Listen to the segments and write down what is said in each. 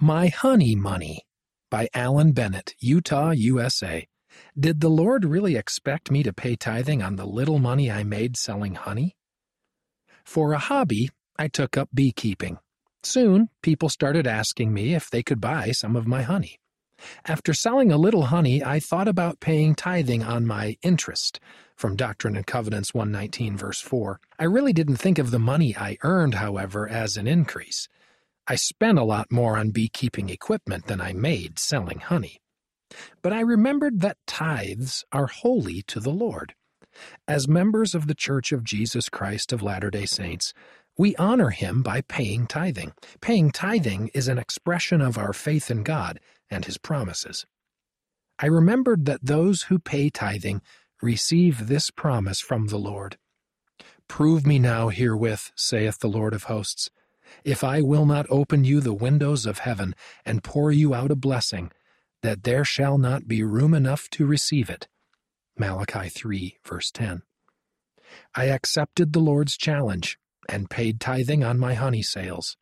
My Honey Money by Alan Bennett, Utah, USA. Did the Lord really expect me to pay tithing on the little money I made selling honey? For a hobby, I took up beekeeping. Soon, people started asking me if they could buy some of my honey. After selling a little honey, I thought about paying tithing on my interest from Doctrine and Covenants 119, verse 4. I really didn't think of the money I earned, however, as an increase. I spent a lot more on beekeeping equipment than I made selling honey. But I remembered that tithes are holy to the Lord. As members of the Church of Jesus Christ of Latter day Saints, we honor him by paying tithing. Paying tithing is an expression of our faith in God and his promises. I remembered that those who pay tithing receive this promise from the Lord Prove me now herewith, saith the Lord of hosts, if I will not open you the windows of heaven and pour you out a blessing, that there shall not be room enough to receive it. Malachi 3, verse 10. I accepted the Lord's challenge and paid tithing on my honey sales.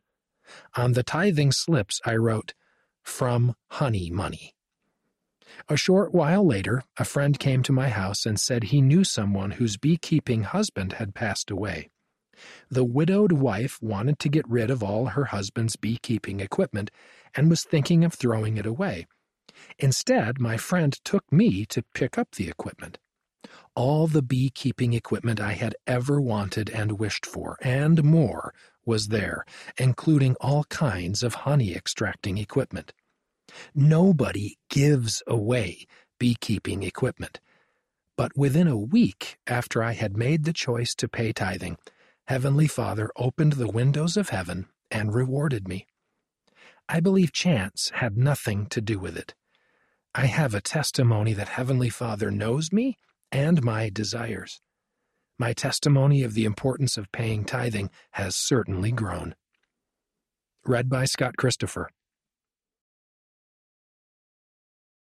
On the tithing slips, I wrote, From Honey Money. A short while later, a friend came to my house and said he knew someone whose beekeeping husband had passed away. The widowed wife wanted to get rid of all her husband's beekeeping equipment and was thinking of throwing it away. Instead, my friend took me to pick up the equipment. All the beekeeping equipment I had ever wanted and wished for, and more, was there, including all kinds of honey extracting equipment. Nobody gives away beekeeping equipment. But within a week after I had made the choice to pay tithing, Heavenly Father opened the windows of heaven and rewarded me. I believe chance had nothing to do with it. I have a testimony that Heavenly Father knows me and my desires. My testimony of the importance of paying tithing has certainly grown. Read by Scott Christopher,